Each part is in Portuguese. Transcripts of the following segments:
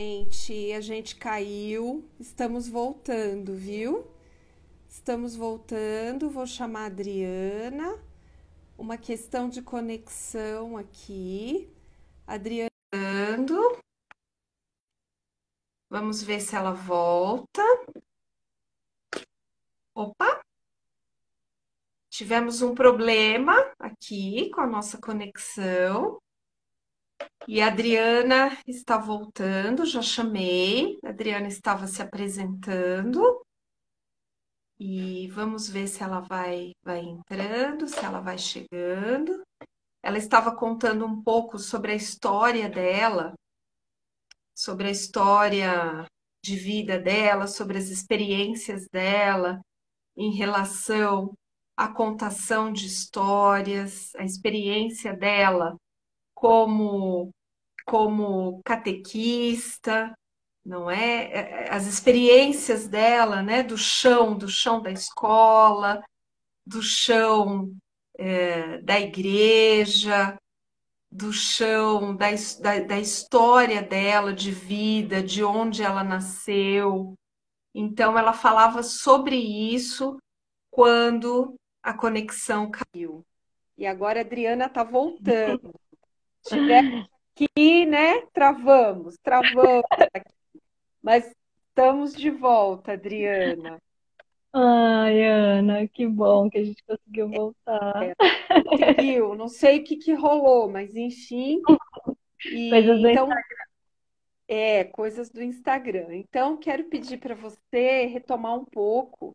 Gente, a gente caiu, estamos voltando, viu? Estamos voltando, vou chamar a Adriana. Uma questão de conexão aqui. Adriana, vamos ver se ela volta. Opa! Tivemos um problema aqui com a nossa conexão. E a Adriana está voltando, já chamei. A Adriana estava se apresentando. E vamos ver se ela vai, vai entrando, se ela vai chegando. Ela estava contando um pouco sobre a história dela, sobre a história de vida dela, sobre as experiências dela em relação à contação de histórias, a experiência dela como, como catequista, não é? é, é as experiências dela, né, do chão, do chão da escola, do chão é, da igreja, do chão da, da, da história dela de vida, de onde ela nasceu. Então, ela falava sobre isso quando a conexão caiu. E agora a Adriana está voltando. Tivemos aqui, né? Travamos, travamos aqui. Mas estamos de volta, Adriana. Ai, Ana, que bom que a gente conseguiu voltar. É, conseguiu, não sei o que, que rolou, mas enfim. E, coisas do então, Instagram. É, coisas do Instagram. Então, quero pedir para você retomar um pouco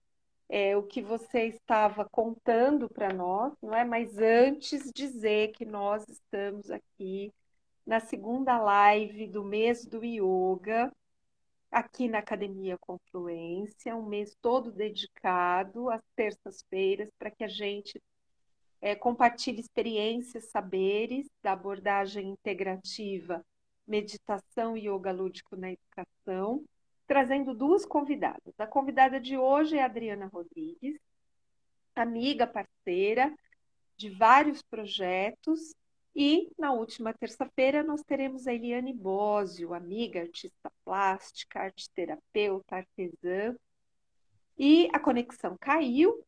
é, o que você estava contando para nós, não é? Mas antes dizer que nós estamos aqui na segunda live do mês do yoga, aqui na Academia Confluência, um mês todo dedicado às terças-feiras para que a gente é, compartilhe experiências, saberes da abordagem integrativa, meditação e yoga lúdico na educação trazendo duas convidadas. A convidada de hoje é a Adriana Rodrigues, amiga, parceira de vários projetos. E na última terça-feira nós teremos a Eliane Bósio, amiga, artista plástica, arte terapeuta, artesã. E a conexão caiu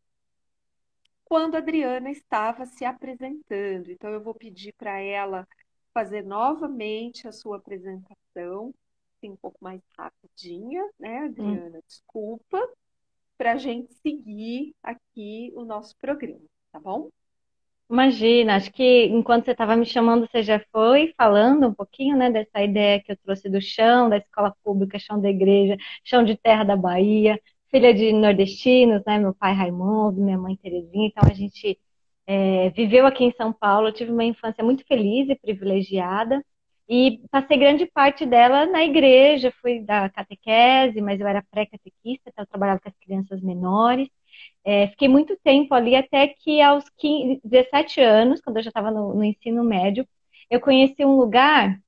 quando a Adriana estava se apresentando. Então eu vou pedir para ela fazer novamente a sua apresentação assim, um pouco mais rapidinha, né, Adriana? Hum. Desculpa, para a gente seguir aqui o nosso programa, tá bom? Imagina, acho que enquanto você estava me chamando, você já foi falando um pouquinho, né, dessa ideia que eu trouxe do chão, da escola pública, chão da igreja, chão de terra da Bahia, filha de nordestinos, né, meu pai Raimundo, minha mãe Terezinha, então a gente é, viveu aqui em São Paulo, eu tive uma infância muito feliz e privilegiada, e passei grande parte dela na igreja, fui da catequese, mas eu era pré-catequista, então eu trabalhava com as crianças menores. É, fiquei muito tempo ali, até que aos 15, 17 anos, quando eu já estava no, no ensino médio, eu conheci um lugar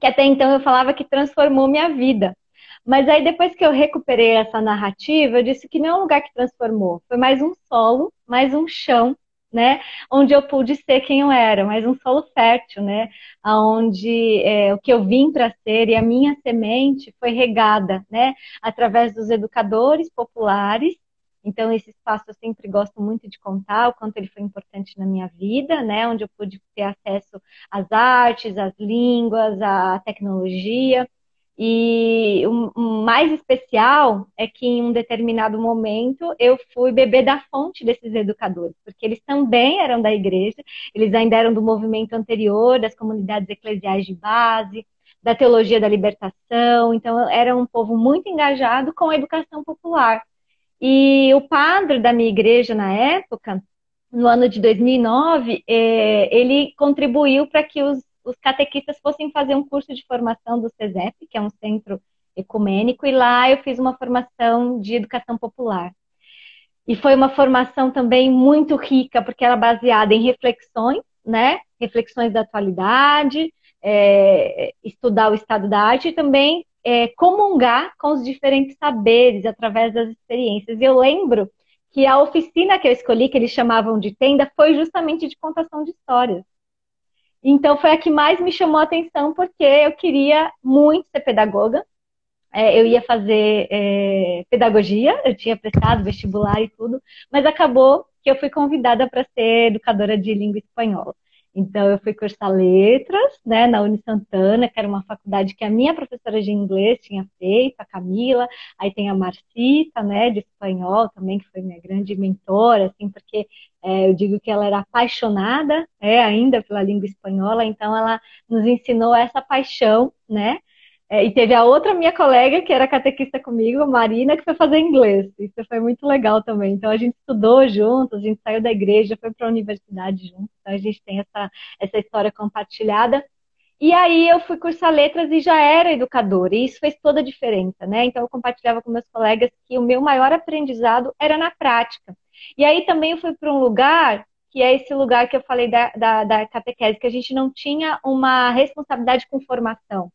que até então eu falava que transformou minha vida. Mas aí depois que eu recuperei essa narrativa, eu disse que não é um lugar que transformou, foi mais um solo, mais um chão né? Onde eu pude ser quem eu era, mas um solo fértil, né? Onde é, o que eu vim para ser e a minha semente foi regada, né? Através dos educadores populares. Então, esse espaço eu sempre gosto muito de contar o quanto ele foi importante na minha vida, né? Onde eu pude ter acesso às artes, às línguas, à tecnologia. E o mais especial é que em um determinado momento eu fui beber da fonte desses educadores, porque eles também eram da igreja, eles ainda eram do movimento anterior, das comunidades eclesiais de base, da teologia da libertação, então era um povo muito engajado com a educação popular. E o padre da minha igreja na época, no ano de 2009, eh, ele contribuiu para que os os catequistas fossem fazer um curso de formação do CESEP, que é um centro ecumênico, e lá eu fiz uma formação de educação popular. E foi uma formação também muito rica, porque era baseada em reflexões, né? Reflexões da atualidade, é, estudar o estado da arte e também é, comungar com os diferentes saberes através das experiências. E eu lembro que a oficina que eu escolhi, que eles chamavam de tenda, foi justamente de contação de histórias. Então foi a que mais me chamou a atenção porque eu queria muito ser pedagoga. É, eu ia fazer é, pedagogia, eu tinha prestado vestibular e tudo, mas acabou que eu fui convidada para ser educadora de língua espanhola. Então, eu fui cursar letras, né, na Uni Santana, que era uma faculdade que a minha professora de inglês tinha feito, a Camila, aí tem a Marcita, né, de espanhol também, que foi minha grande mentora, assim, porque é, eu digo que ela era apaixonada, é, ainda pela língua espanhola, então ela nos ensinou essa paixão, né, é, e teve a outra minha colega, que era catequista comigo, Marina, que foi fazer inglês. Isso foi muito legal também. Então a gente estudou juntos, a gente saiu da igreja, foi para a universidade juntos. Então a gente tem essa, essa história compartilhada. E aí eu fui cursar letras e já era educadora, e isso fez toda a diferença, né? Então eu compartilhava com meus colegas que o meu maior aprendizado era na prática. E aí também eu fui para um lugar que é esse lugar que eu falei da, da, da catequese, que a gente não tinha uma responsabilidade com formação.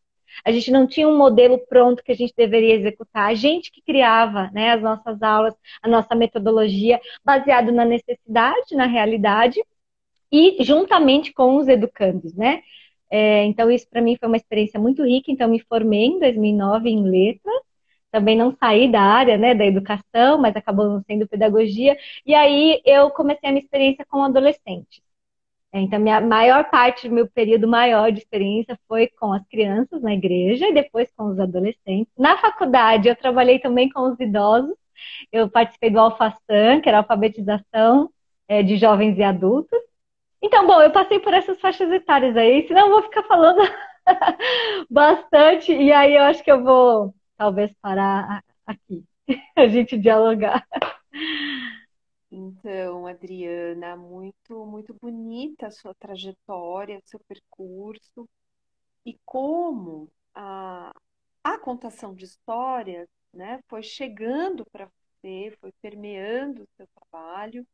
A gente não tinha um modelo pronto que a gente deveria executar. A gente que criava né, as nossas aulas, a nossa metodologia, baseado na necessidade, na realidade, e juntamente com os educandos, né? É, então, isso para mim foi uma experiência muito rica. Então, me formei em 2009 em letras. Também não saí da área né, da educação, mas acabou sendo pedagogia. E aí eu comecei a minha experiência com adolescentes. Então, minha maior parte do meu período maior de experiência foi com as crianças na igreja e depois com os adolescentes. Na faculdade, eu trabalhei também com os idosos. Eu participei do Alfastan, que era alfabetização é, de jovens e adultos. Então, bom, eu passei por essas faixas etárias aí, senão eu vou ficar falando bastante, e aí eu acho que eu vou talvez parar aqui, a gente dialogar. Então, Adriana, muito, muito bonita a sua trajetória, o seu percurso. E como a, a contação de histórias, né, foi chegando para você, foi permeando o seu trabalho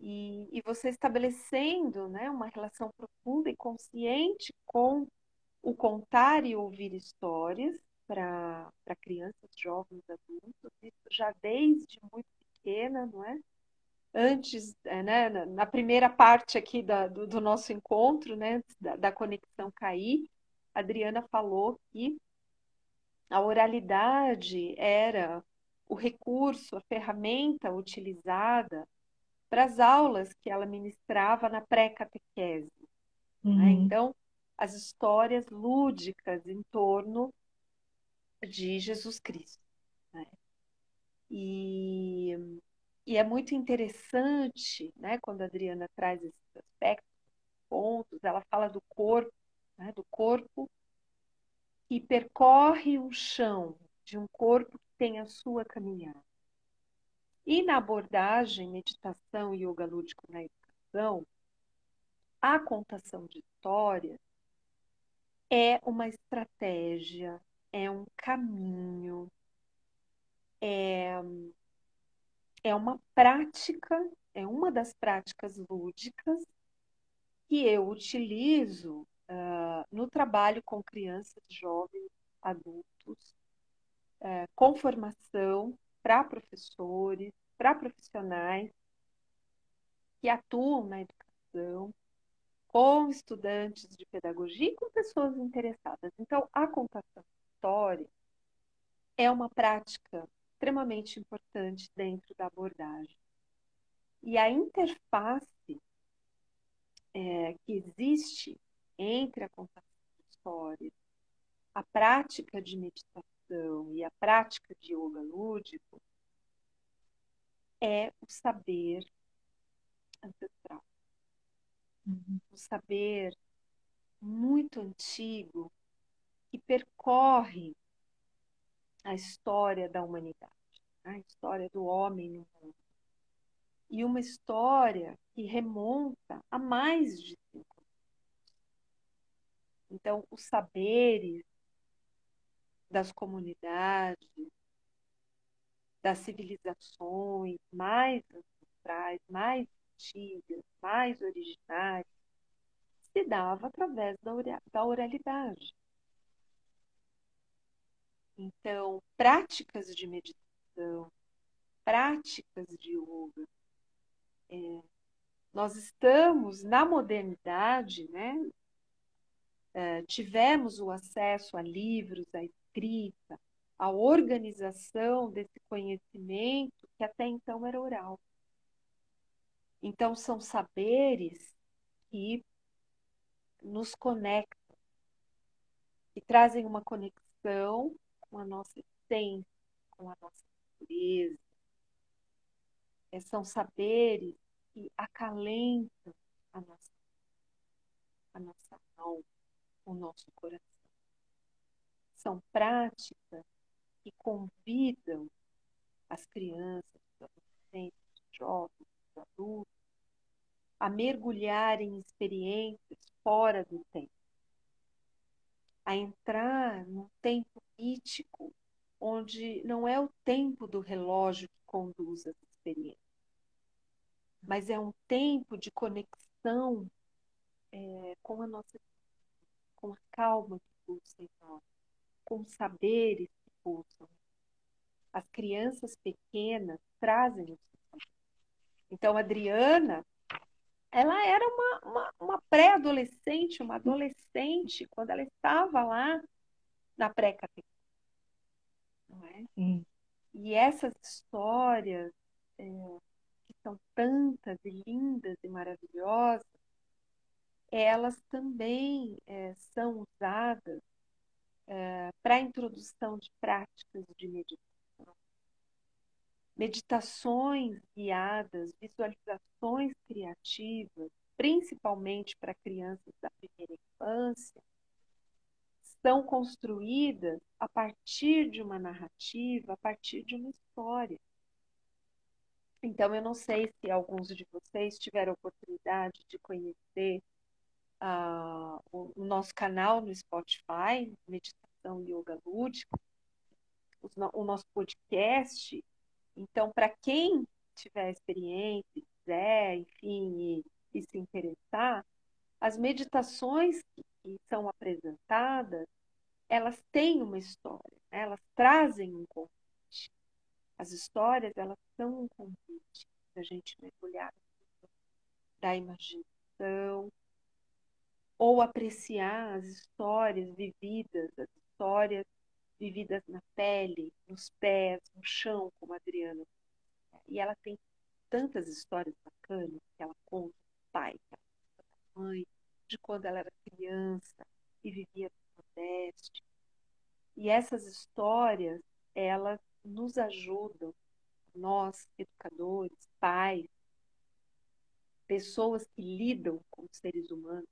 e, e você estabelecendo, né, uma relação profunda e consciente com o contar e ouvir histórias para crianças, jovens, adultos, isso já desde muito pequena, não é? Antes, é, né, na primeira parte aqui da, do, do, nosso encontro, né, da, da conexão cair, a Adriana falou que a oralidade era o recurso, a ferramenta utilizada para as aulas que ela ministrava na pré-catequese. Né? Uhum. Né? Então, as histórias lúdicas em torno de Jesus Cristo. E, e é muito interessante, né, quando a Adriana traz esses aspectos, pontos, ela fala do corpo, né, do corpo que percorre o chão de um corpo que tem a sua caminhada. E na abordagem meditação e yoga lúdico na educação, a contação de histórias é uma estratégia, é um caminho, é, é uma prática, é uma das práticas lúdicas que eu utilizo uh, no trabalho com crianças, jovens, adultos, uh, com formação para professores, para profissionais que atuam na educação, com estudantes de pedagogia e com pessoas interessadas. Então, a contação de história é uma prática extremamente importante dentro da abordagem. E a interface é, que existe entre a contação de histórias, a prática de meditação e a prática de yoga lúdico é o saber ancestral. Uhum. O saber muito antigo que percorre a história da humanidade, a história do homem no mundo. E uma história que remonta a mais de cinco anos. Então, os saberes das comunidades, das civilizações mais ancestrais, mais antigas, mais originais, se dava através da oralidade. Então, práticas de meditação, práticas de yoga, é, nós estamos na modernidade, né? Uh, tivemos o acesso a livros, a escrita, a organização desse conhecimento que até então era oral. Então, são saberes que nos conectam, que trazem uma conexão com a nossa essência, com a nossa natureza. É, são saberes que acalentam a nossa, a nossa alma, o nosso coração. São práticas que convidam as crianças, os adolescentes, os jovens, os adultos, a mergulhar em experiências fora do tempo, a entrar num tempo mítico, onde não é o tempo do relógio que conduz as experiências, mas é um tempo de conexão é, com a nossa com a calma que pulsa em nós, com os saberes que pulsam. As crianças pequenas trazem os Então, a Adriana, ela era uma, uma, uma pré-adolescente, uma adolescente, quando ela estava lá na pré-categoria. Não é? Sim. E essas histórias, é, que são tantas e lindas e maravilhosas, elas também é, são usadas é, para a introdução de práticas de meditação. Meditações guiadas, visualizações criativas, principalmente para crianças da primeira infância, são construídas a partir de uma narrativa, a partir de uma história. Então, eu não sei se alguns de vocês tiveram oportunidade de conhecer uh, o, nosso canal no Spotify, Meditação Yoga Lúdica, o nosso podcast. Então, para quem tiver experiência, quiser, enfim, e, e se interessar, as meditações que, que são apresentadas, elas têm uma história, né? elas trazem um convite. As histórias, elas são um convite para a gente mergulhar da imaginação, ou apreciar as histórias vividas, as histórias vividas na pele, nos pés, no chão, como a Adriana. E ela tem tantas histórias bacanas que ela conta do pai, que ela conta da mãe, de quando ela era criança e vivia no Nordeste. E essas histórias, elas nos ajudam, nós, educadores, pais, pessoas que lidam com seres humanos,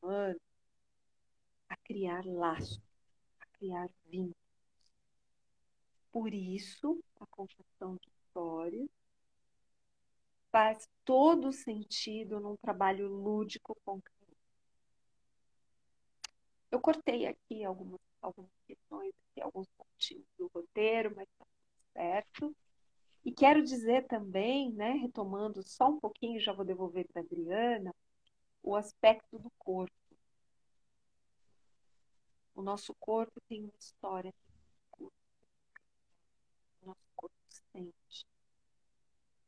humano a criar laços, criar vínculos. Por isso, a contação de histórias faz todo sentido num trabalho lúdico com. Eu cortei aqui algumas, algumas questões, aqui, alguns pontinhos do roteiro, mas está tudo certo. E quero dizer também, né, retomando só um pouquinho, já vou devolver para a Adriana, o aspecto do corpo. O nosso corpo tem uma história. O nosso corpo sente.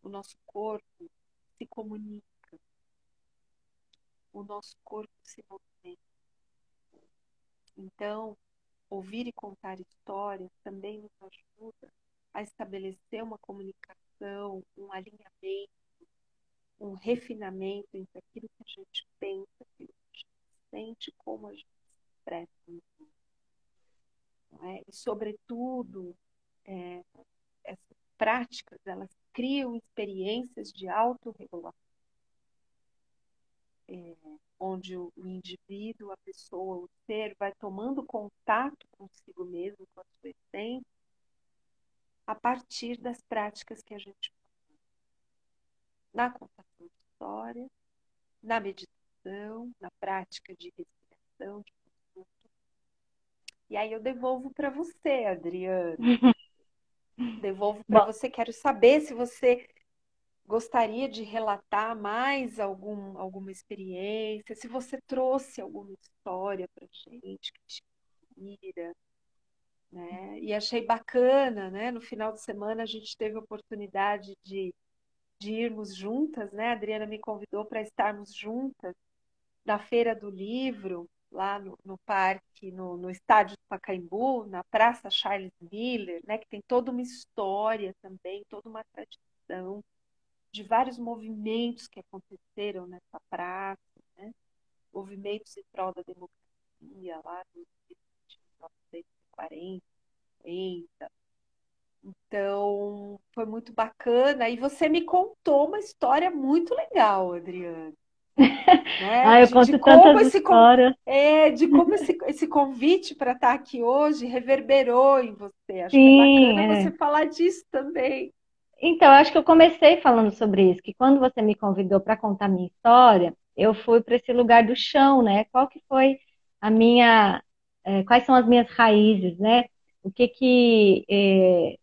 O nosso corpo se comunica. O nosso corpo se movimenta. Então, ouvir e contar histórias também nos ajuda a estabelecer uma comunicação, um alinhamento um refinamento entre aquilo que a gente pensa, aquilo que a gente sente, como a gente expressa. É? E, sobretudo, é, essas práticas, elas criam experiências de autorregulação, é, onde o, o indivíduo, a pessoa, o ser, vai tomando contato consigo mesmo, com a sua essência, a partir das práticas que a gente na contação de história, na meditação, na prática de respiração, de. E aí eu devolvo para você, Adriana. devolvo para você. Quero saber se você gostaria de relatar mais algum, alguma experiência, se você trouxe alguma história para gente que te inspira. Né? E achei bacana, né? No final de semana a gente teve a oportunidade de de irmos juntas, né? A Adriana me convidou para estarmos juntas na Feira do Livro, lá no, no parque, no, no estádio do Pacaembu, na Praça Charles Miller, né? Que tem toda uma história também, toda uma tradição de vários movimentos que aconteceram nessa praça, né? movimentos em prol da democracia lá nos 1940, 50. Então, foi muito bacana. E você me contou uma história muito legal, Adriana. Né? Ah, eu de, conto de tantas esse, histórias. É, de como esse, esse convite para estar aqui hoje reverberou em você. Acho Sim, que é bacana é. você falar disso também. Então, acho que eu comecei falando sobre isso, que quando você me convidou para contar minha história, eu fui para esse lugar do chão, né? Qual que foi a minha, é, quais são as minhas raízes, né? O que que, é,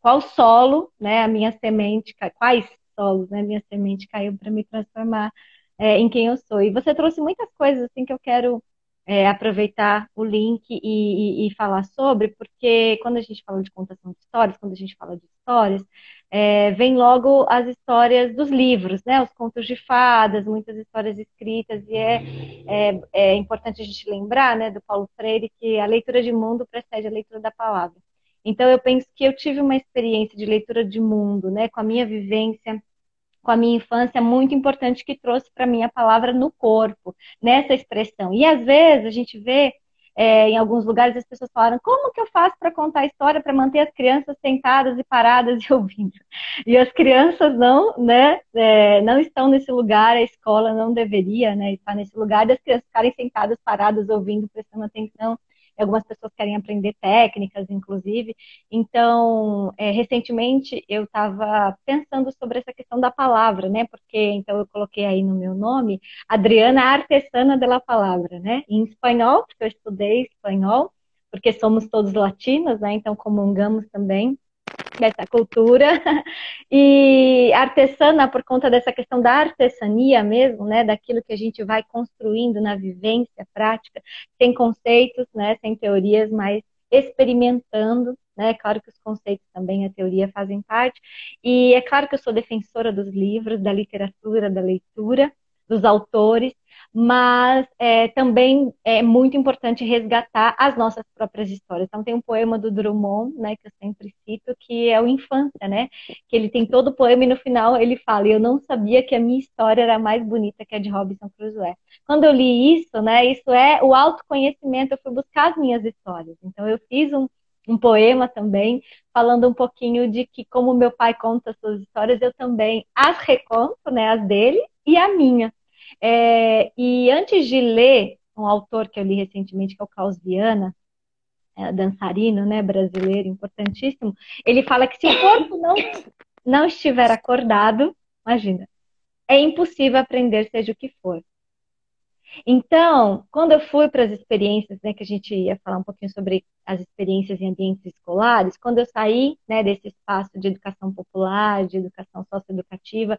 qual solo, né? A minha semente, quais solos, né? Minha semente caiu para me transformar é, em quem eu sou. E você trouxe muitas coisas assim que eu quero é, aproveitar o link e, e, e, falar sobre, porque quando a gente fala de contação de histórias, quando a gente fala de histórias, é, vem logo as histórias dos livros, né? Os contos de fadas, muitas histórias escritas, e é, é, é importante a gente lembrar, né, do Paulo Freire, que a leitura de mundo precede a leitura da palavra. Então, eu penso que eu tive uma experiência de leitura de mundo, né, com a minha vivência com a minha infância muito importante que trouxe para mim a palavra no corpo, nessa expressão. E às vezes a gente vê é, em alguns lugares as pessoas falaram como que eu faço para contar a história para manter as crianças sentadas e paradas e ouvindo e as crianças não né é, não estão nesse lugar a escola não deveria né estar nesse lugar das crianças ficarem sentadas paradas ouvindo prestando atenção algumas pessoas querem aprender técnicas, inclusive. Então, é, recentemente eu estava pensando sobre essa questão da palavra, né? Porque então eu coloquei aí no meu nome Adriana Artesana de la Palavra, né? Em espanhol, porque eu estudei espanhol, porque somos todos latinos, né? Então comungamos também dessa cultura e artesana por conta dessa questão da artesania mesmo, né, daquilo que a gente vai construindo na vivência prática, sem conceitos, né, sem teorias, mas experimentando, né? Claro que os conceitos também, a teoria fazem parte. E é claro que eu sou defensora dos livros, da literatura, da leitura, dos autores, mas é, também é muito importante resgatar as nossas próprias histórias. Então tem um poema do Drummond, né, que eu sempre cito, que é o Infância, né, que ele tem todo o poema e no final ele fala: "Eu não sabia que a minha história era mais bonita que a de Robinson Crusoe". Quando eu li isso, né, isso é o autoconhecimento. Eu fui buscar as minhas histórias. Então eu fiz um um poema também, falando um pouquinho de que, como meu pai conta as suas histórias, eu também as reconto, né, as dele e a minha. É, e antes de ler um autor que eu li recentemente, que é o Klaus Viana, é, dançarino né, brasileiro, importantíssimo, ele fala que se o corpo não, não estiver acordado, imagina, é impossível aprender seja o que for. Então, quando eu fui para as experiências, né, que a gente ia falar um pouquinho sobre as experiências em ambientes escolares, quando eu saí né, desse espaço de educação popular, de educação socioeducativa,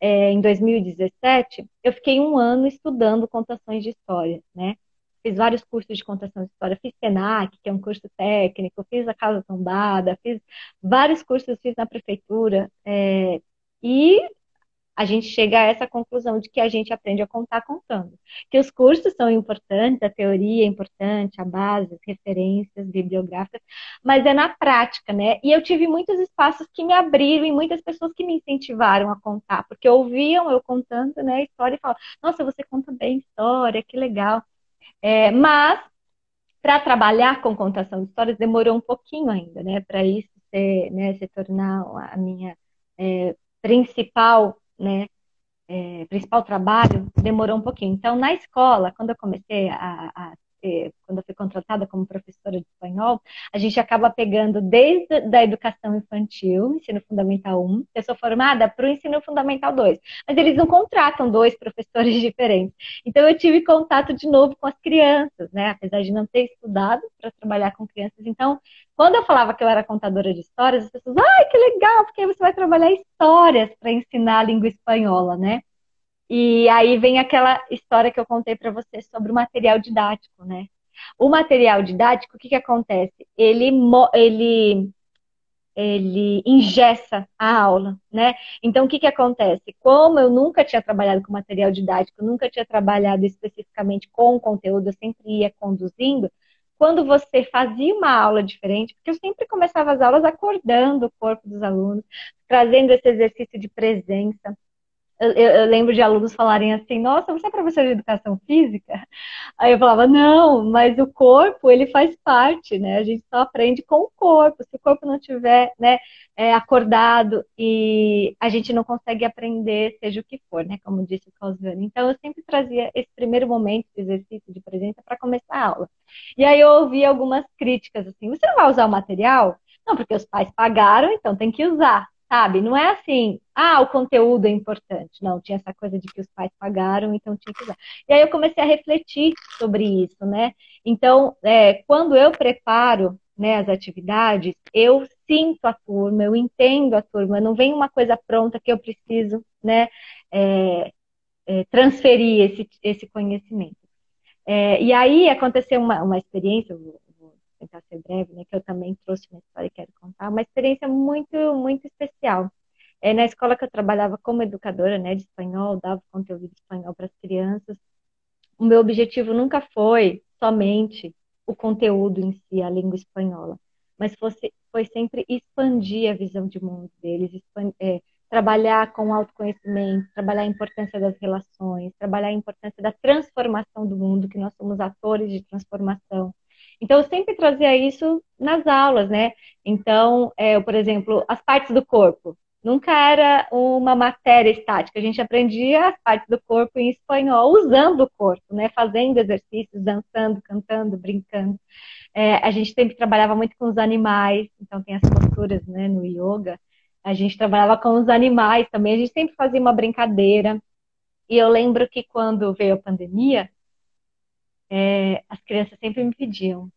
é, em 2017, eu fiquei um ano estudando contações de história, né? Fiz vários cursos de contação de história, fiz SENAC, que é um curso técnico, fiz a Casa Tombada, fiz vários cursos, fiz na prefeitura, é, e a gente chega a essa conclusão de que a gente aprende a contar contando. Que os cursos são importantes, a teoria é importante, a base, as referências bibliográficas, mas é na prática, né? E eu tive muitos espaços que me abriram e muitas pessoas que me incentivaram a contar, porque ouviam eu contando, né, história e falavam, nossa, você conta bem história, que legal. É, mas, para trabalhar com contação de histórias, demorou um pouquinho ainda, né, para isso ser, né, se tornar a minha é, principal né, é, principal trabalho demorou um pouquinho. Então, na escola, quando eu comecei a, a quando eu fui contratada como professora de espanhol, a gente acaba pegando desde da educação infantil, ensino fundamental 1, eu sou formada para o ensino fundamental 2, mas eles não contratam dois professores diferentes. Então eu tive contato de novo com as crianças, né? Apesar de não ter estudado para trabalhar com crianças. Então, quando eu falava que eu era contadora de histórias, as pessoas, ai, que legal, porque você vai trabalhar histórias para ensinar a língua espanhola, né? E aí vem aquela história que eu contei para você sobre o material didático, né? O material didático, o que, que acontece? Ele, ele ele ingessa a aula, né? Então, o que, que acontece? Como eu nunca tinha trabalhado com material didático, nunca tinha trabalhado especificamente com conteúdo, eu sempre ia conduzindo, quando você fazia uma aula diferente, porque eu sempre começava as aulas acordando o corpo dos alunos, trazendo esse exercício de presença, eu, eu, lembro de alunos falarem assim, nossa, você é professor de educação física? Aí eu falava, não, mas o corpo, ele faz parte, né? A gente só aprende com o corpo. Se o corpo não tiver né, é, acordado e a gente não consegue aprender, seja o que for, né? Como disse o Causiano. Então, eu sempre trazia esse primeiro momento de exercício de presença para começar a aula. E aí eu ouvi algumas críticas, assim, você não vai usar o material? Não, porque os pais pagaram, então tem que usar sabe? Não é assim, ah, o conteúdo é importante. Não, tinha essa coisa de que os pais pagaram, então tinha que usar. E aí eu comecei a refletir sobre isso, né? Então, é, quando eu preparo né, as atividades, eu sinto a turma, eu entendo a turma, não vem uma coisa pronta que eu preciso, né, é, é, transferir esse, esse conhecimento. É, e aí aconteceu uma, uma experiência, tentar ser breve, né, que eu também trouxe uma história e quero contar, uma experiência muito, muito especial. É, na escola que eu trabalhava como educadora né, de espanhol, dava conteúdo de espanhol para as crianças, o meu objetivo nunca foi somente o conteúdo em si, a língua espanhola, mas fosse, foi sempre expandir a visão de mundo deles, expandir, é, trabalhar com autoconhecimento, trabalhar a importância das relações, trabalhar a importância da transformação do mundo, que nós somos atores de transformação, então, eu sempre trazia isso nas aulas, né? Então, é, por exemplo, as partes do corpo. Nunca era uma matéria estática. A gente aprendia as partes do corpo em espanhol, usando o corpo, né? Fazendo exercícios, dançando, cantando, brincando. É, a gente sempre trabalhava muito com os animais, então tem as posturas né, no yoga. A gente trabalhava com os animais também, a gente sempre fazia uma brincadeira. E eu lembro que quando veio a pandemia, é, as crianças sempre me pediam,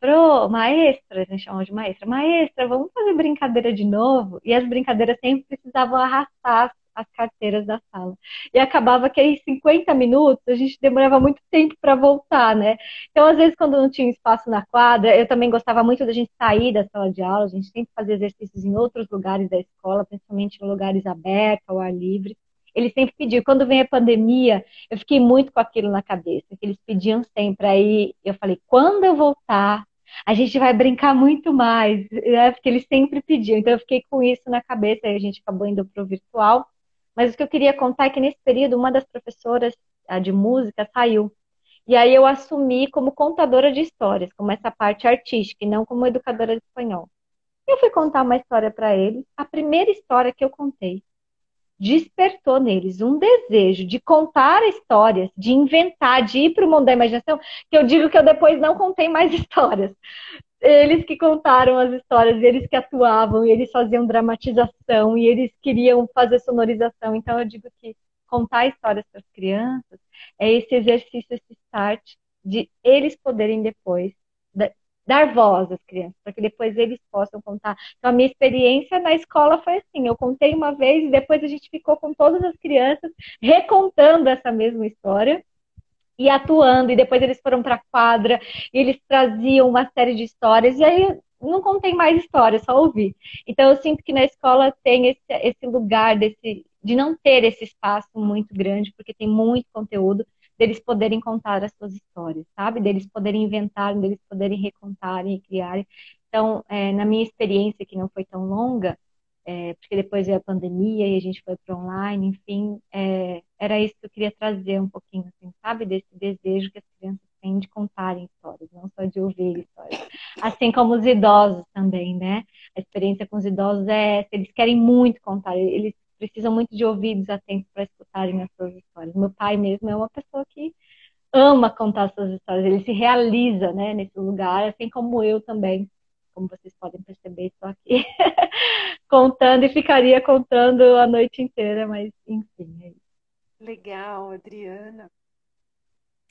pro maestra, eles me chamam de maestra, maestra, vamos fazer brincadeira de novo? E as brincadeiras sempre precisavam arrastar as carteiras da sala. E acabava que aí 50 minutos a gente demorava muito tempo para voltar, né? Então, às vezes, quando não tinha espaço na quadra, eu também gostava muito da gente sair da sala de aula, a gente sempre fazia exercícios em outros lugares da escola, principalmente em lugares abertos, ao ar livre. Eles sempre pediam. Quando vem a pandemia, eu fiquei muito com aquilo na cabeça, que eles pediam sempre. Aí eu falei, quando eu voltar, a gente vai brincar muito mais, né? porque eles sempre pediam. Então eu fiquei com isso na cabeça, aí a gente acabou indo para o virtual. Mas o que eu queria contar é que nesse período, uma das professoras de música saiu. E aí eu assumi como contadora de histórias, como essa parte artística, e não como educadora de espanhol. Eu fui contar uma história para eles. A primeira história que eu contei despertou neles um desejo de contar histórias, de inventar, de ir para o mundo da imaginação, que eu digo que eu depois não contei mais histórias. Eles que contaram as histórias, eles que atuavam, eles faziam dramatização, e eles queriam fazer sonorização. Então eu digo que contar histórias para as crianças é esse exercício, esse start de eles poderem depois dar voz às crianças, para que depois eles possam contar. Então, a minha experiência na escola foi assim: eu contei uma vez e depois a gente ficou com todas as crianças recontando essa mesma história e atuando. E depois eles foram para a quadra e eles traziam uma série de histórias. E aí não contei mais histórias, só ouvi. Então, eu sinto que na escola tem esse, esse lugar desse, de não ter esse espaço muito grande, porque tem muito conteúdo deles poderem contar as suas histórias, sabe? Deles poderem inventar, deles poderem recontarem e criarem. Então, é, na minha experiência, que não foi tão longa, é, porque depois veio a pandemia e a gente foi para online, enfim, é, era isso que eu queria trazer um pouquinho, assim, sabe? Desse desejo que as crianças têm de contarem histórias, não só de ouvir histórias. Assim como os idosos também, né? A experiência com os idosos é, eles querem muito contar, eles precisam muito de ouvidos atentos para escutarem as suas histórias. Meu pai mesmo é uma pessoa que ama contar suas histórias, ele se realiza né, nesse lugar, assim como eu também. Como vocês podem perceber, estou aqui contando e ficaria contando a noite inteira, mas enfim. É isso. Legal, Adriana.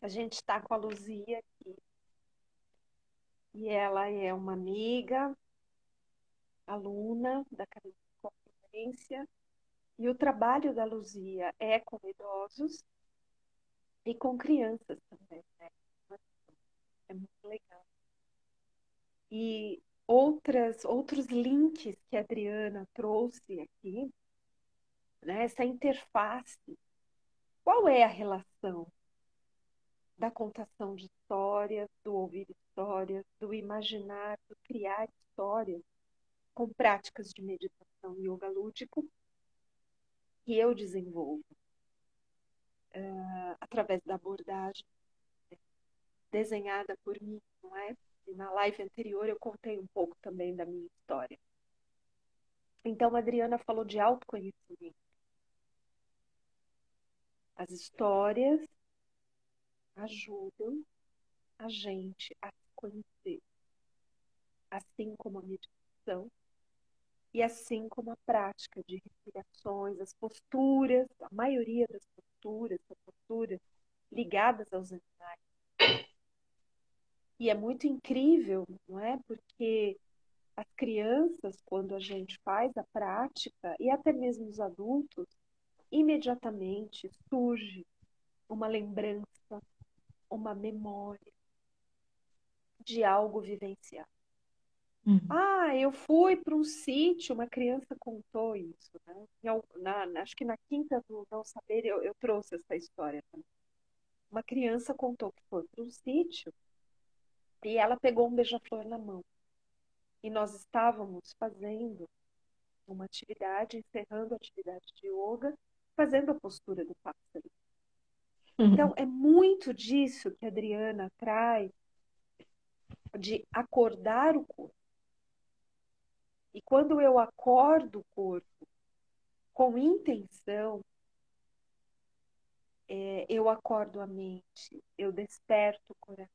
A gente está com a Luzia aqui. E ela é uma amiga, aluna da Conferência e o trabalho da Luzia é com idosos e com crianças também, né? É muito legal. E outras, outros links que a Adriana trouxe aqui, né? essa interface. Qual é a relação da contação de histórias, do ouvir histórias, do imaginar, do criar histórias com práticas de meditação yoga lúdico que eu desenvolvo uh, através da abordagem desenhada por mim, não é? E na live anterior eu contei um pouco também da minha história. Então, a Adriana falou de autoconhecimento. As histórias ajudam a gente a se conhecer, assim como a meditação e assim como a prática de respirações, as posturas, a maioria das posturas, são posturas ligadas aos animais. E é muito incrível, não é? Porque as crianças, quando a gente faz a prática, e até mesmo os adultos, imediatamente surge uma lembrança, uma memória de algo vivenciado. Uhum. Ah, eu fui para um sítio, uma criança contou isso. Né? Na, na, acho que na quinta do Não Saber eu, eu trouxe essa história também. Uma criança contou que foi para um sítio e ela pegou um beija-flor na mão. E nós estávamos fazendo uma atividade, encerrando a atividade de yoga, fazendo a postura do pássaro. Uhum. Então, é muito disso que a Adriana traz, de acordar o corpo. E quando eu acordo o corpo com intenção, é, eu acordo a mente, eu desperto o coração,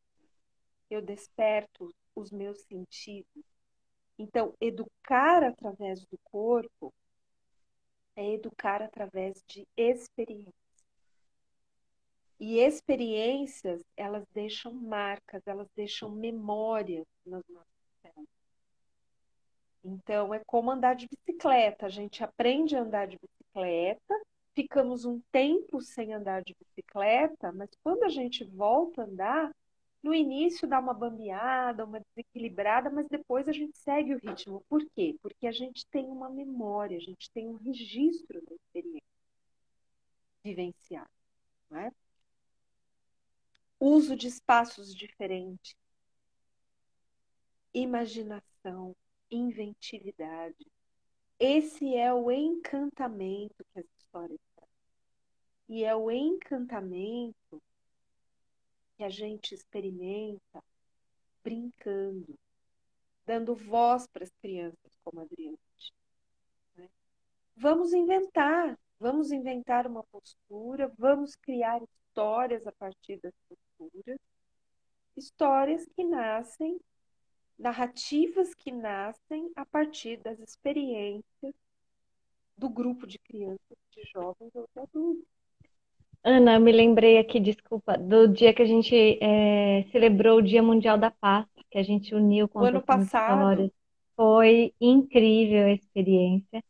eu desperto os meus sentidos. Então, educar através do corpo é educar através de experiências. E experiências, elas deixam marcas, elas deixam memórias nas nossas células. Então, é como andar de bicicleta. A gente aprende a andar de bicicleta, ficamos um tempo sem andar de bicicleta, mas quando a gente volta a andar, no início dá uma bambeada, uma desequilibrada, mas depois a gente segue o ritmo. Por quê? Porque a gente tem uma memória, a gente tem um registro da experiência vivenciada. Não é? Uso de espaços diferentes, imaginação, inventividade. Esse é o encantamento que as histórias trazem. E é o encantamento que a gente experimenta brincando, dando voz para as crianças, como a Adriana. Né? Vamos inventar, vamos inventar uma postura, vamos criar histórias a partir das posturas, histórias que nascem narrativas que nascem a partir das experiências do grupo de crianças, de jovens ou de adultos. Ana, eu me lembrei aqui, desculpa, do dia que a gente é, celebrou o Dia Mundial da Paz, que a gente uniu com o ano passado. Histórias. Foi incrível a experiência.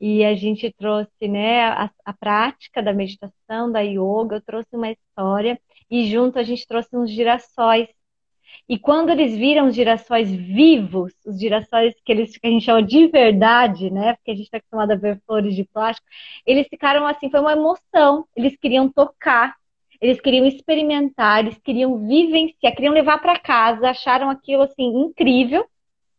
E a gente trouxe né, a, a prática da meditação, da yoga, eu trouxe uma história, e junto a gente trouxe uns girassóis e quando eles viram os girassóis vivos, os girassóis que, eles, que a gente chama de verdade, né? Porque a gente está acostumado a ver flores de plástico, eles ficaram assim, foi uma emoção. Eles queriam tocar, eles queriam experimentar, eles queriam vivenciar, queriam levar para casa, acharam aquilo assim incrível.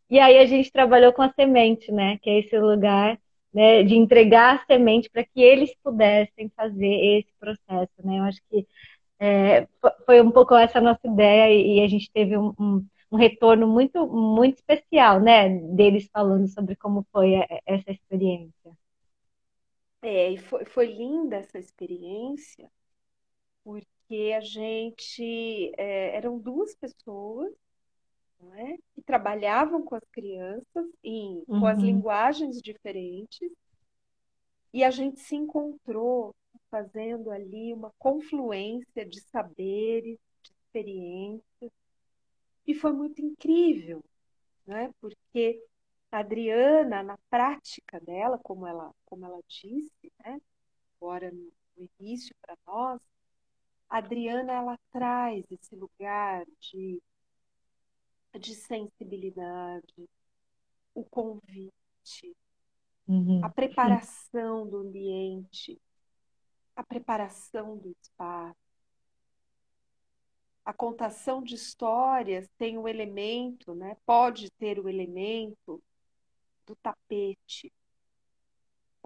E aí a gente trabalhou com a semente, né? Que é esse lugar né, de entregar a semente para que eles pudessem fazer esse processo, né? Eu acho que é, foi um pouco essa nossa ideia e, a gente teve um, um, um, retorno muito, muito especial, né, deles falando sobre como foi essa experiência. É, e foi, foi linda essa experiência, porque a gente é, eram duas pessoas é, que trabalhavam com as crianças em, uhum. com as uhum. linguagens diferentes e a gente se encontrou fazendo ali uma confluência de saberes, de experiências. E foi muito incrível, né? porque a Adriana, na prática dela, como ela, como ela disse, né? agora no início para nós, a Adriana ela traz esse lugar de, de sensibilidade, o convite, uhum. a preparação do ambiente, a preparação do espaço. A contação de histórias tem o elemento, né? pode ter o elemento do tapete,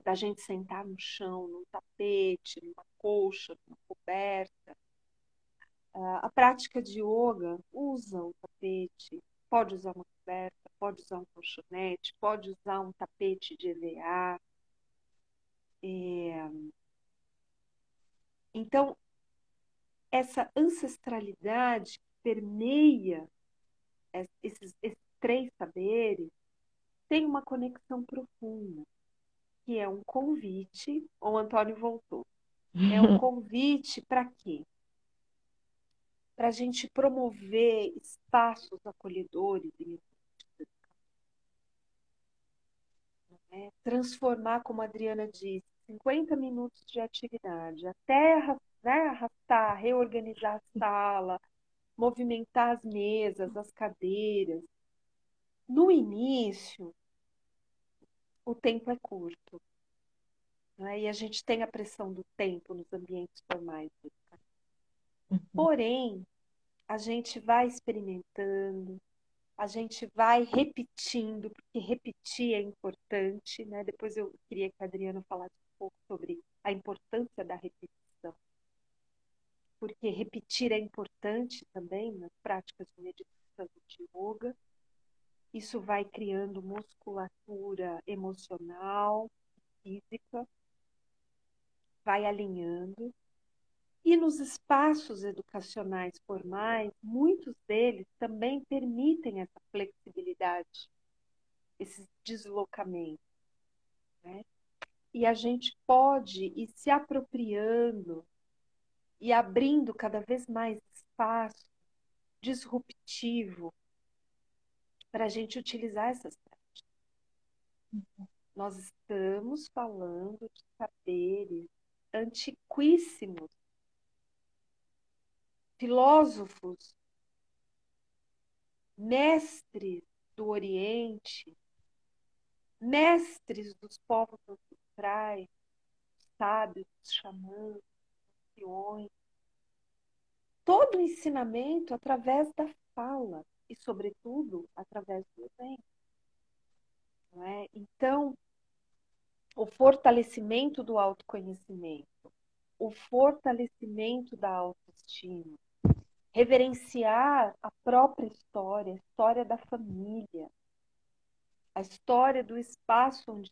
da gente sentar no chão, num tapete, numa colcha, numa coberta. A prática de yoga usa um tapete, pode usar uma coberta, pode usar um colchonete, pode usar um tapete de EVA. É... Então, essa ancestralidade que permeia esses, esses três saberes tem uma conexão profunda, que é um convite. O Antônio voltou. É um convite para quê? Para a gente promover espaços acolhedores em é, transformar, como a Adriana disse, 50 minutos de atividade, até né, arrastar, reorganizar a sala, movimentar as mesas, as cadeiras. No início, o tempo é curto. Né? E a gente tem a pressão do tempo nos ambientes formais. Uhum. Porém, a gente vai experimentando, a gente vai repetindo, porque repetir é importante. Né? Depois eu queria que a Adriana falasse pouco sobre a importância da repetição. Porque repetir é importante também nas práticas de meditação de yoga isso vai criando musculatura emocional, física, vai alinhando. E nos espaços educacionais formais, muitos deles também permitem essa flexibilidade, esses deslocamentos. Né? E a gente pode ir se apropriando e abrindo cada vez mais espaço disruptivo para a gente utilizar essas práticas. Nós estamos falando de saberes antiquíssimos, filósofos, mestres do Oriente, mestres dos povos ancestrais, sábios, xamãs, anciões. Todo o ensinamento através da fala e, sobretudo, através do exemplo. É? Então, o fortalecimento do autoconhecimento, o fortalecimento da autoestima, reverenciar a própria história, a história da família, a história do espaço onde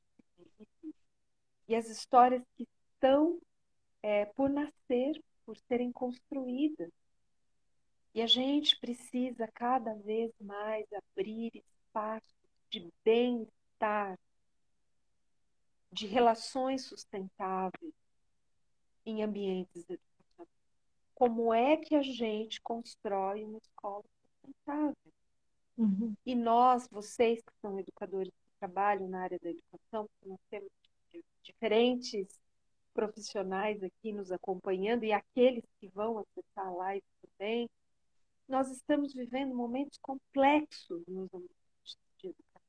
e as histórias que estão é, por nascer, por serem construídas e a gente precisa cada vez mais abrir espaços de bem-estar, de relações sustentáveis em ambientes educacionais. Como é que a gente constrói uma escola sustentável? Uhum. E nós, vocês que são educadores que trabalham na área da educação, nós temos diferentes profissionais aqui nos acompanhando e aqueles que vão acessar a live também, nós estamos vivendo momentos complexos nos ambientes de educação.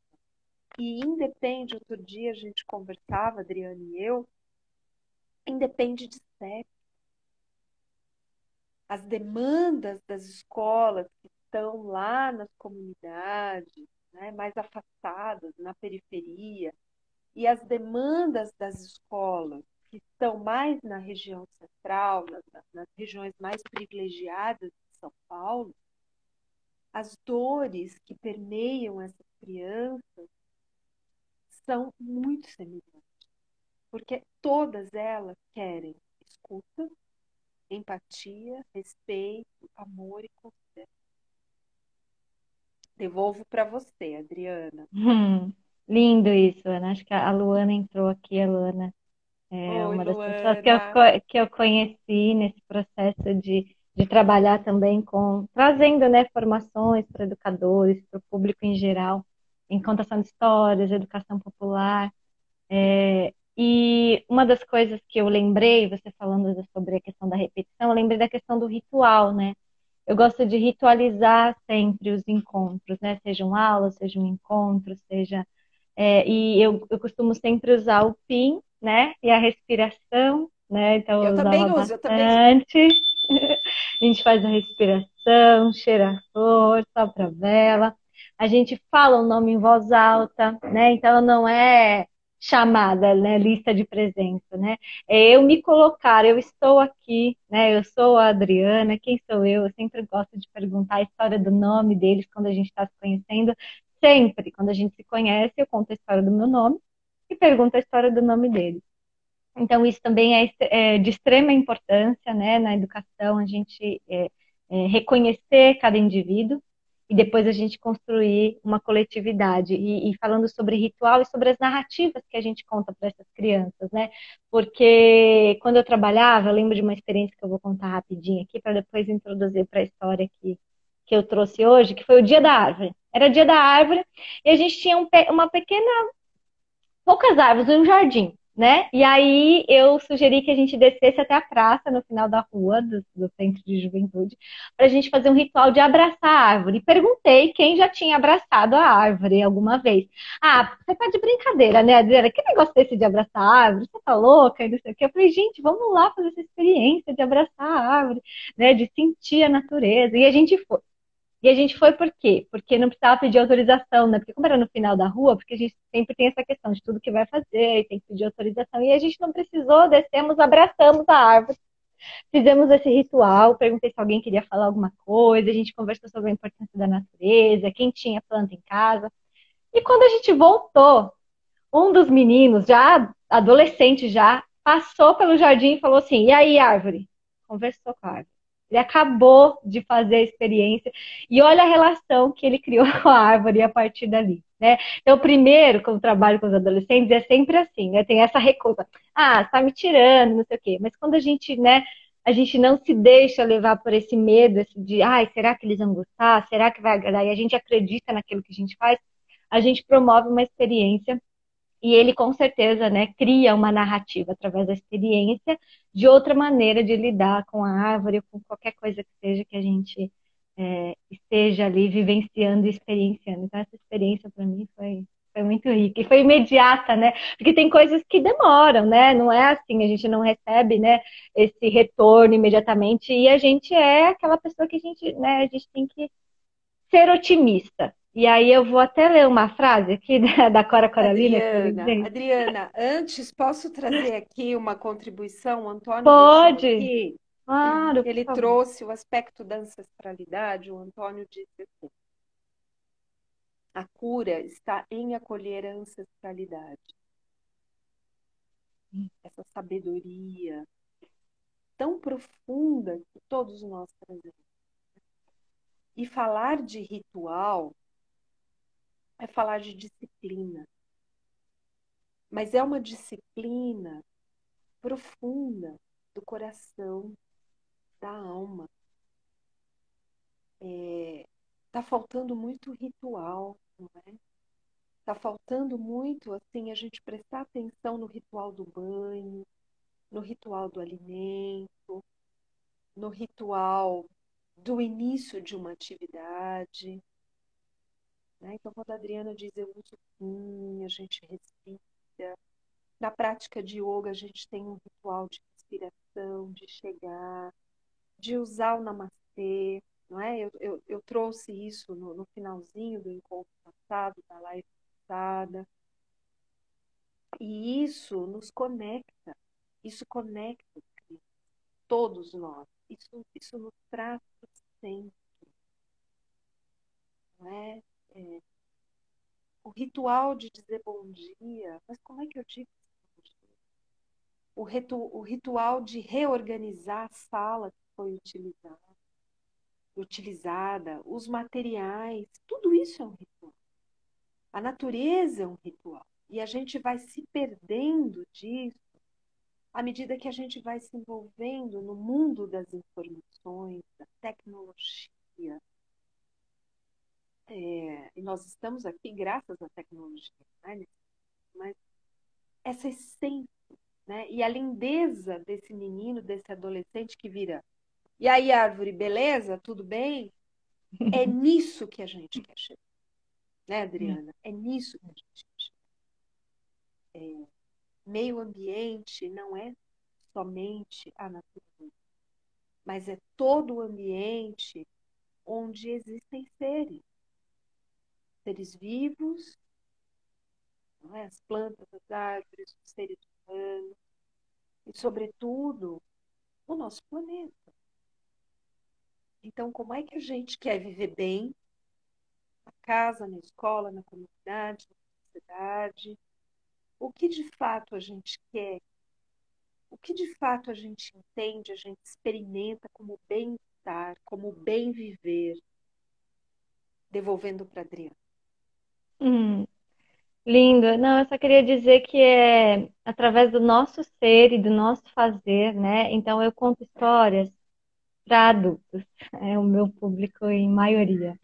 E independe, outro dia a gente conversava, Adriana e eu, independe de sexo. As demandas das escolas que estão lá nas comunidades, né, mais afastadas, na periferia, e as demandas das escolas que estão mais na região central, nas, nas regiões mais privilegiadas são Paulo, as dores que permeiam essas crianças são muito semelhantes, porque todas elas querem escuta, empatia, respeito, amor e consideração. Devolvo para você, Adriana. Hum, lindo isso, Ana. Acho que a Luana entrou aqui, a Luana é Oi, uma das Luana. pessoas que eu, que eu conheci nesse processo de de trabalhar também com trazendo né, formações para educadores, para o público em geral, em contação de histórias, educação popular. É, e uma das coisas que eu lembrei, você falando sobre a questão da repetição, eu lembrei da questão do ritual, né? Eu gosto de ritualizar sempre os encontros, né? Sejam aulas, seja um encontro, seja É, e eu, eu costumo sempre usar o PIN, né? E a respiração, né? Então eu, eu também uso, bastante. eu também. a gente faz a respiração, cheira a flor, sopra a vela. A gente fala o nome em voz alta, né? Então não é chamada, né, lista de presença, né? É eu me colocar, eu estou aqui, né? Eu sou a Adriana, quem sou eu? Eu sempre gosto de perguntar a história do nome deles quando a gente está se conhecendo. Sempre, quando a gente se conhece, eu conto a história do meu nome e pergunto a história do nome deles. Então, isso também é, é de extrema importância, né, na educação, a gente é, é, reconhecer cada indivíduo e depois a gente construir uma coletividade. E, e, falando sobre ritual e sobre as narrativas que a gente conta para essas crianças, né? Porque quando eu trabalhava, eu lembro de uma experiência que eu vou contar rapidinho aqui, para depois introduzir para a história que, que eu trouxe hoje, que foi o Dia da Árvore. Era Dia da Árvore e a gente tinha um, uma pequena. poucas árvores, um jardim né? E aí eu sugeri que a gente descesse até a praça no final da rua do, do centro de juventude para a gente fazer um ritual de abraçar a árvore. E perguntei quem já tinha abraçado a árvore alguma vez. Ah, você tá de brincadeira, né, Adriana? Que negócio desse de abraçar a árvore? Você tá louca? E não sei o quê. Eu falei, gente, vamos lá fazer essa experiência de abraçar a árvore, né? De sentir a natureza. E a gente foi. E a gente foi por quê? Porque não precisava pedir autorização, né? Porque como era no final da rua, porque a gente sempre tem essa questão de tudo que vai fazer, e tem que pedir autorização. E a gente não precisou, descemos, abraçamos a árvore. Fizemos esse ritual, perguntei se alguém queria falar alguma coisa, a gente conversou sobre a importância da natureza, quem tinha planta em casa. E quando a gente voltou, um dos meninos, já adolescente já, passou pelo jardim e falou assim: "E aí, árvore?" Conversou com a árvore. Ele acabou de fazer a experiência e olha a relação que ele criou com a árvore a partir dali. Né? Então, primeiro, quando trabalho com os adolescentes, é sempre assim, né? Tem essa recusa. Ah, está me tirando, não sei o quê. Mas quando a gente, né, a gente não se deixa levar por esse medo esse de, ai, será que eles vão gostar? Será que vai agradar? E a gente acredita naquilo que a gente faz, a gente promove uma experiência e ele com certeza né, cria uma narrativa através da experiência de outra maneira de lidar com a árvore, com qualquer coisa que seja que a gente é, esteja ali vivenciando e experienciando. Então, essa experiência para mim foi, foi muito rica e foi imediata, né? Porque tem coisas que demoram, né? Não é assim, a gente não recebe, né, esse retorno imediatamente e a gente é aquela pessoa que a gente, né, a gente tem que ser otimista. E aí eu vou até ler uma frase aqui da, Cora Coralina. Adriana, Adriana, antes posso trazer aqui uma contribuição? O Antônio Pode. Claro. Ele trouxe o aspecto da ancestralidade. O Antônio disse assim: a cura está em acolher a ancestralidade. Essa sabedoria tão profunda que todos nós trazemos. E falar de ritual é falar de disciplina. Mas é uma disciplina profunda do coração, da alma. É, tá faltando muito ritual, não é? Tá faltando muito assim a gente prestar atenção no ritual do banho, no ritual do alimento, no ritual do início de uma atividade, né? Então, quando a Adriana diz eu uso sim, a gente respira. Na prática de yoga, a gente tem um ritual de respiração, de chegar, de usar o namastê. Não é? eu, eu, eu trouxe isso no, no finalzinho do encontro passado, da live passada. E isso nos conecta, isso conecta todos nós, isso, isso nos traz sempre. Não é? É, o ritual de dizer bom dia, mas como é que eu digo? O, ritu, o ritual de reorganizar a sala que foi utilizada, utilizada, os materiais, tudo isso é um ritual. A natureza é um ritual. E a gente vai se perdendo disso à medida que a gente vai se envolvendo no mundo das informações, da tecnologia, é, e nós estamos aqui graças à tecnologia, né? mas essa essência né? e a lindeza desse menino, desse adolescente que vira. E aí, árvore, beleza? Tudo bem? É nisso que a gente quer chegar. Né, Adriana? É nisso que a gente quer chegar. é, meio ambiente não é somente a natureza, mas é todo o ambiente onde existem seres, seres vivos, é? as plantas, as árvores, os seres humanos, e, sobretudo, o nosso planeta. Então, como é que a gente quer viver bem na casa, na escola, na comunidade, na sociedade? O que de fato a gente quer? O que de fato a gente entende, a gente experimenta como bem-estar, como bem viver? Devolvendo para Adriana. Hum, lindo. Não, eu só queria dizer que é através do nosso ser e do nosso fazer, né? Então eu conto histórias para adultos, é o meu público em maioria,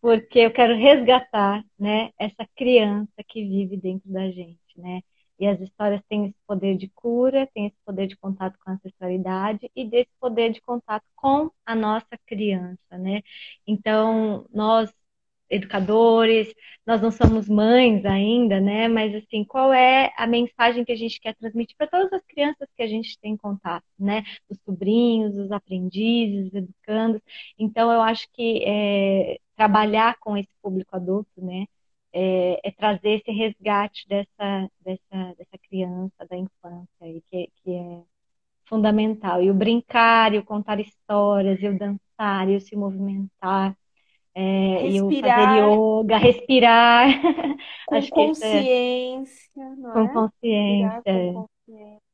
porque eu quero resgatar, né, essa criança que vive dentro da gente, né? E as histórias têm esse poder de cura, têm esse poder de contato com a ancestralidade e desse poder de contato com a nossa criança, né? Então, nós educadores, nós não somos mães ainda, né? Mas assim, qual é a mensagem que a gente quer transmitir para todas as crianças que a gente tem contato, né? Os sobrinhos, os aprendizes, os educandos. Então, eu acho que é, trabalhar com esse público adulto, né? É, é, trazer esse resgate dessa, dessa, dessa criança, da infância, aí, que, que é fundamental. E o brincar, e o contar histórias, e o dançar, e o se movimentar, é, respirar, e o fazer yoga, respirar. Com é consciência, é, não com é? Consciência. com consciência.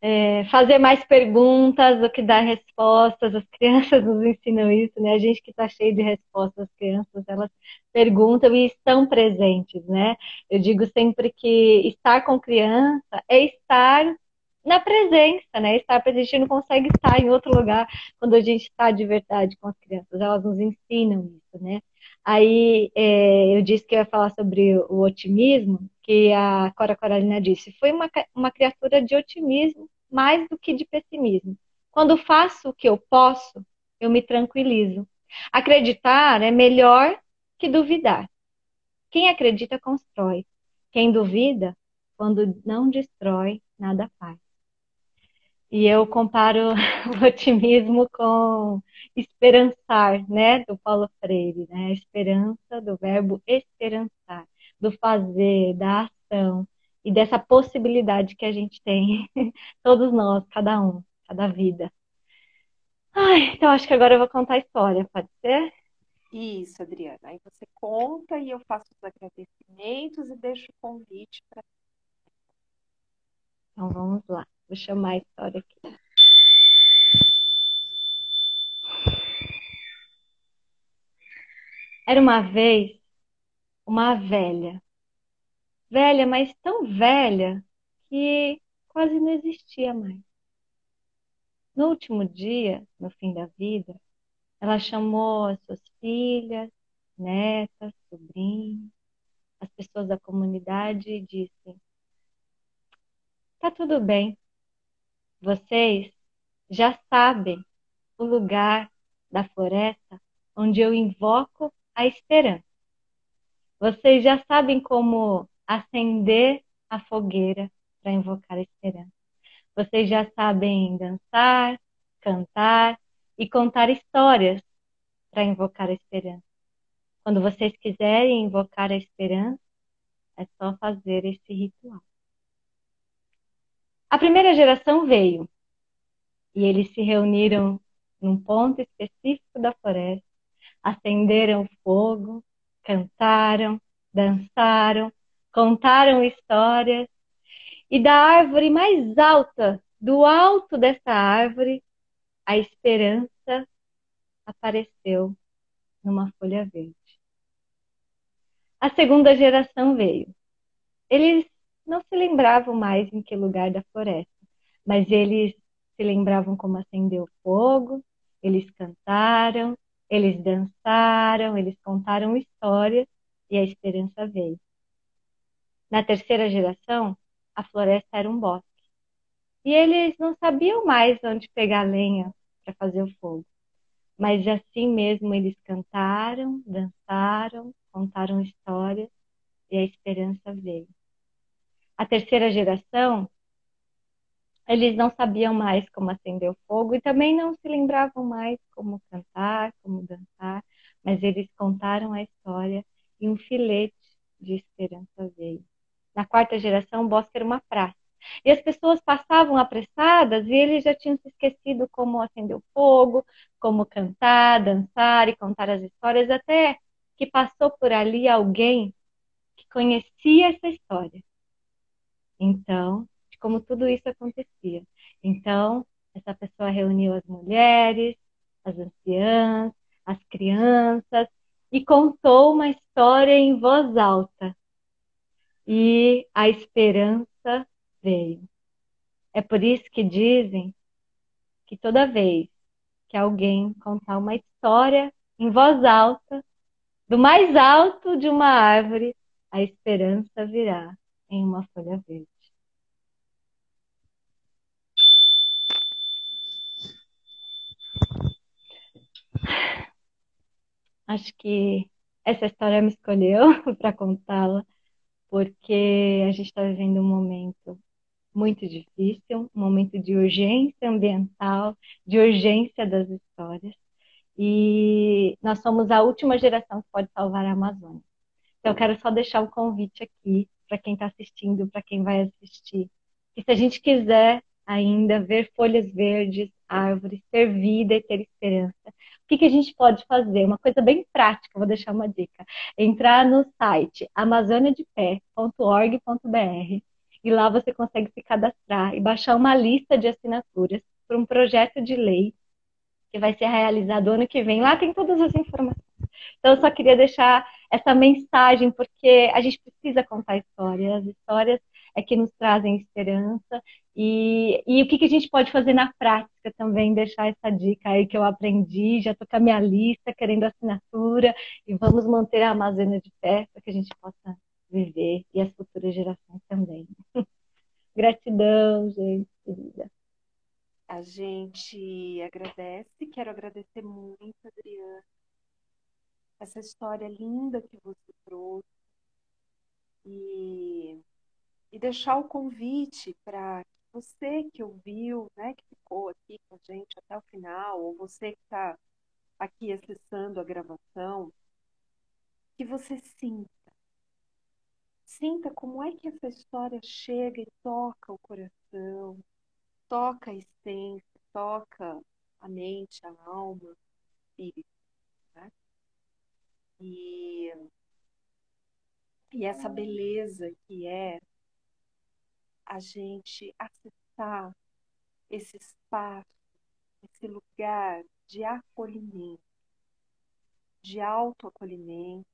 É, fazer mais perguntas do que dar respostas. As crianças nos ensinam isso, né? A gente que está cheio de respostas, as crianças elas perguntam e estão presentes, né? Eu digo sempre que estar com criança é estar na presença, né? Estar presente, a gente não consegue estar em outro lugar quando a gente está de verdade com as crianças. Elas nos ensinam isso, né? Aí é, eu disse que eu ia falar sobre o otimismo, que a Cora Coralina disse. Foi uma, uma criatura de otimismo mais do que de pessimismo. Quando faço o que eu posso, eu me tranquilizo. Acreditar é melhor que duvidar. Quem acredita constrói. Quem duvida, quando não destrói, nada faz. E eu comparo o otimismo com esperançar, né, do Paulo Freire, né? A esperança do verbo esperançar, do fazer, da ação e dessa possibilidade que a gente tem, todos nós, cada um, cada vida. Ai, então acho que agora eu vou contar a história, pode ser? Isso, Adriana. Aí você conta e eu faço os agradecimentos e deixo o convite para. Então vamos lá. Vou chamar a história aqui. Era uma vez uma velha. Velha, mas tão velha que quase não existia mais. No último dia, no fim da vida, ela chamou as suas filhas, netas, sobrinhos, as pessoas da comunidade e disse: Tá tudo bem, vocês já sabem o lugar da floresta onde eu invoco a esperança. Vocês já sabem como acender a fogueira para invocar a esperança. Vocês já sabem dançar, cantar e contar histórias para invocar a esperança. Quando vocês quiserem invocar a esperança, é só fazer esse ritual. A primeira geração veio e eles se reuniram num ponto específico da floresta, acenderam fogo, cantaram, dançaram, contaram histórias e da árvore mais alta, do alto dessa árvore, a esperança apareceu numa folha verde. A segunda geração veio. Eles não se lembravam mais em que lugar da floresta, mas eles se lembravam como acendeu o fogo, eles cantaram, eles dançaram, eles contaram histórias e a esperança veio. Na terceira geração, a floresta era um bosque. E eles não sabiam mais onde pegar lenha para fazer o fogo. Mas assim mesmo eles cantaram, dançaram, contaram histórias e a esperança veio. A terceira geração, eles não sabiam mais como acender o fogo e também não se lembravam mais como cantar, como dançar, mas eles contaram a história e um filete de esperança veio. Na quarta geração, o bosque era uma praça. E as pessoas passavam apressadas e eles já tinham se esquecido como acender o fogo, como cantar, dançar e contar as histórias, até que passou por ali alguém que conhecia essa história. Então, como tudo isso acontecia. Então, essa pessoa reuniu as mulheres, as anciãs, as crianças e contou uma história em voz alta. E a esperança veio. É por isso que dizem que toda vez que alguém contar uma história em voz alta, do mais alto de uma árvore, a esperança virá em uma folha verde. Acho que essa história me escolheu para contá-la, porque a gente está vivendo um momento muito difícil, um momento de urgência ambiental, de urgência das histórias. E nós somos a última geração que pode salvar a Amazônia. Então, eu quero só deixar o um convite aqui para quem está assistindo, para quem vai assistir, que se a gente quiser ainda ver folhas verdes, árvores, ter vida e ter esperança, o que, que a gente pode fazer? Uma coisa bem prática, vou deixar uma dica. Entrar no site amazoniadepé.org.br e lá você consegue se cadastrar e baixar uma lista de assinaturas para um projeto de lei que vai ser realizado ano que vem. Lá tem todas as informações. Então, eu só queria deixar essa mensagem, porque a gente precisa contar histórias. As histórias é que nos trazem esperança. E, e o que, que a gente pode fazer na prática também, deixar essa dica aí que eu aprendi, já estou com a minha lista, querendo assinatura, e vamos manter a Amazônia de pé para que a gente possa viver e as futuras gerações também. Gratidão, gente querida. A gente agradece, quero agradecer muito, Adriana, essa história linda que você trouxe e, e deixar o convite para você que ouviu, né, que ficou aqui com a gente até o final, ou você que está aqui acessando a gravação, que você sinta Sinta como é que essa história chega e toca o coração, toca a essência, toca a mente, a alma, o espírito. E, e essa beleza que é a gente acessar esse espaço, esse lugar de acolhimento, de autoacolhimento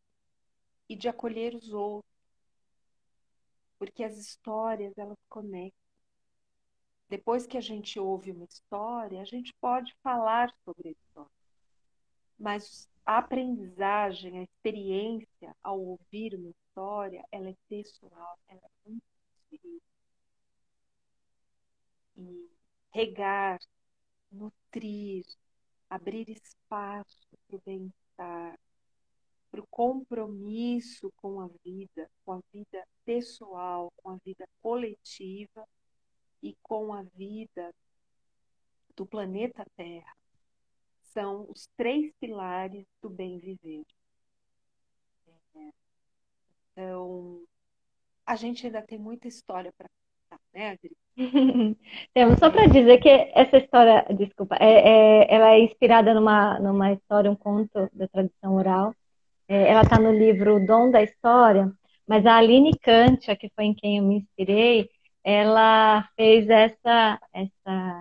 e de acolher os outros porque as histórias elas conectam. Depois que a gente ouve uma história, a gente pode falar sobre a história. Mas a aprendizagem, a experiência ao ouvir uma história, ela é pessoal, ela é muito. E regar, nutrir, abrir espaço para o bem-estar, para o compromisso com a vida, com a vida pessoal, com a vida coletiva e com a vida do planeta Terra. São os três pilares do bem viver. Então, a gente ainda tem muita história para contar, né, Adri? Temos só para dizer que essa história, desculpa, é, é, ela é inspirada numa, numa história, um conto da tradição oral, é, ela está no livro O Dom da História, mas a Aline Kantia, que foi em quem eu me inspirei, ela fez essa, essa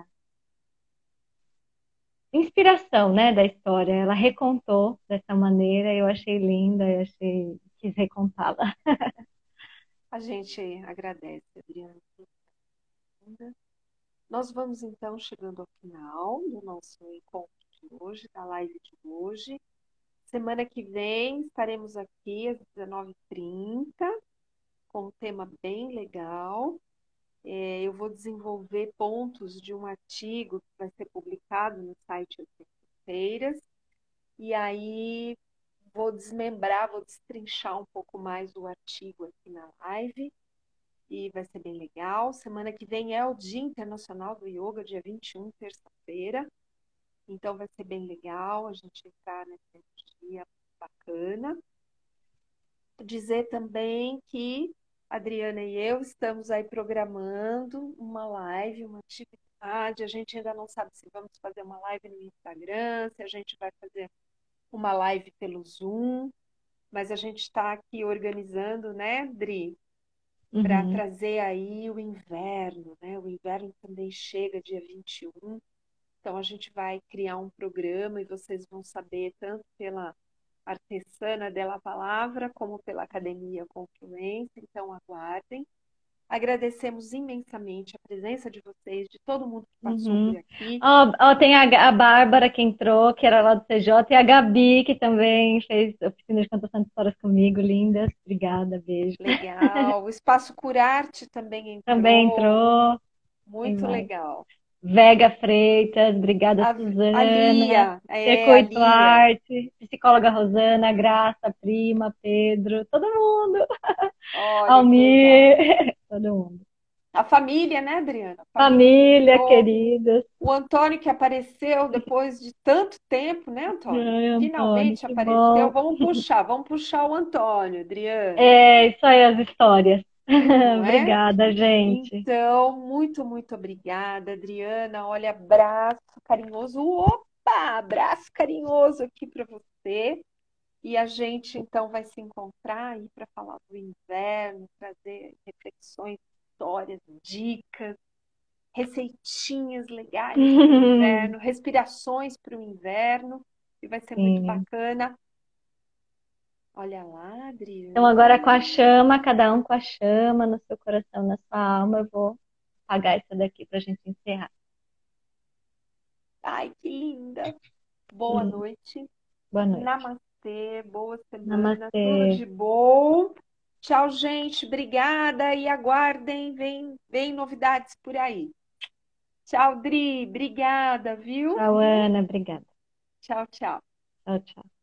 inspiração né, da história. Ela recontou dessa maneira, eu achei linda, eu achei, quis recontá-la. A gente agradece, Adriana. Nós vamos então chegando ao final do nosso encontro de hoje, da live de hoje. Semana que vem estaremos aqui às 19h30 com um tema bem legal. É, eu vou desenvolver pontos de um artigo que vai ser publicado no site às feiras e aí vou desmembrar, vou destrinchar um pouco mais o artigo aqui na live e vai ser bem legal. Semana que vem é o Dia Internacional do Yoga, dia 21, terça-feira. Então vai ser bem legal a gente entrar nessa energia bacana. Dizer também que Adriana e eu estamos aí programando uma live, uma atividade. A gente ainda não sabe se vamos fazer uma live no Instagram, se a gente vai fazer uma live pelo Zoom, mas a gente está aqui organizando, né, Dri? Para uhum. trazer aí o inverno, né? O inverno também chega dia 21. Então a gente vai criar um programa e vocês vão saber tanto pela artesana dela palavra como pela Academia Confluência, então aguardem. Agradecemos imensamente a presença de vocês, de todo mundo que passou uhum. por aqui. Oh, oh, tem a, a Bárbara que entrou, que era lá do CJ, e a Gabi, que também fez oficina de cantação de histórias comigo, lindas. Obrigada, beijo. Legal. O Espaço Curarte também entrou. Também entrou. Muito legal. Vega Freitas, obrigada, a, Suzana. A Lia, é, Circuito a Lia. Arte, psicóloga Rosana, Graça, Prima, Pedro, todo mundo. Olha, Almir, todo mundo. A família, né, Adriana? Família, família querida. O Antônio que apareceu depois de tanto tempo, né, Antônio? Ai, Antônio Finalmente apareceu. Bom. Vamos puxar, vamos puxar o Antônio, Adriana. É, isso aí, as histórias. É? obrigada, gente. Então, muito, muito obrigada, Adriana. Olha, abraço carinhoso. Opa, abraço carinhoso aqui para você. E a gente então vai se encontrar aí para falar do inverno, trazer reflexões, histórias, dicas, receitinhas legais para o inverno, respirações para o inverno. E vai ser muito bacana. Olha lá, Adriana. Então, agora com a chama, cada um com a chama no seu coração, na sua alma, eu vou apagar isso daqui para a gente encerrar. Ai, que linda! Boa hum. noite. Boa noite. Namastê, boa semana, Namastê. tudo de bom. Tchau, gente. Obrigada e aguardem, vem, vem novidades por aí. Tchau, Dri. Obrigada, viu? Tchau, Ana. Obrigada. Tchau, tchau. Tchau, tchau.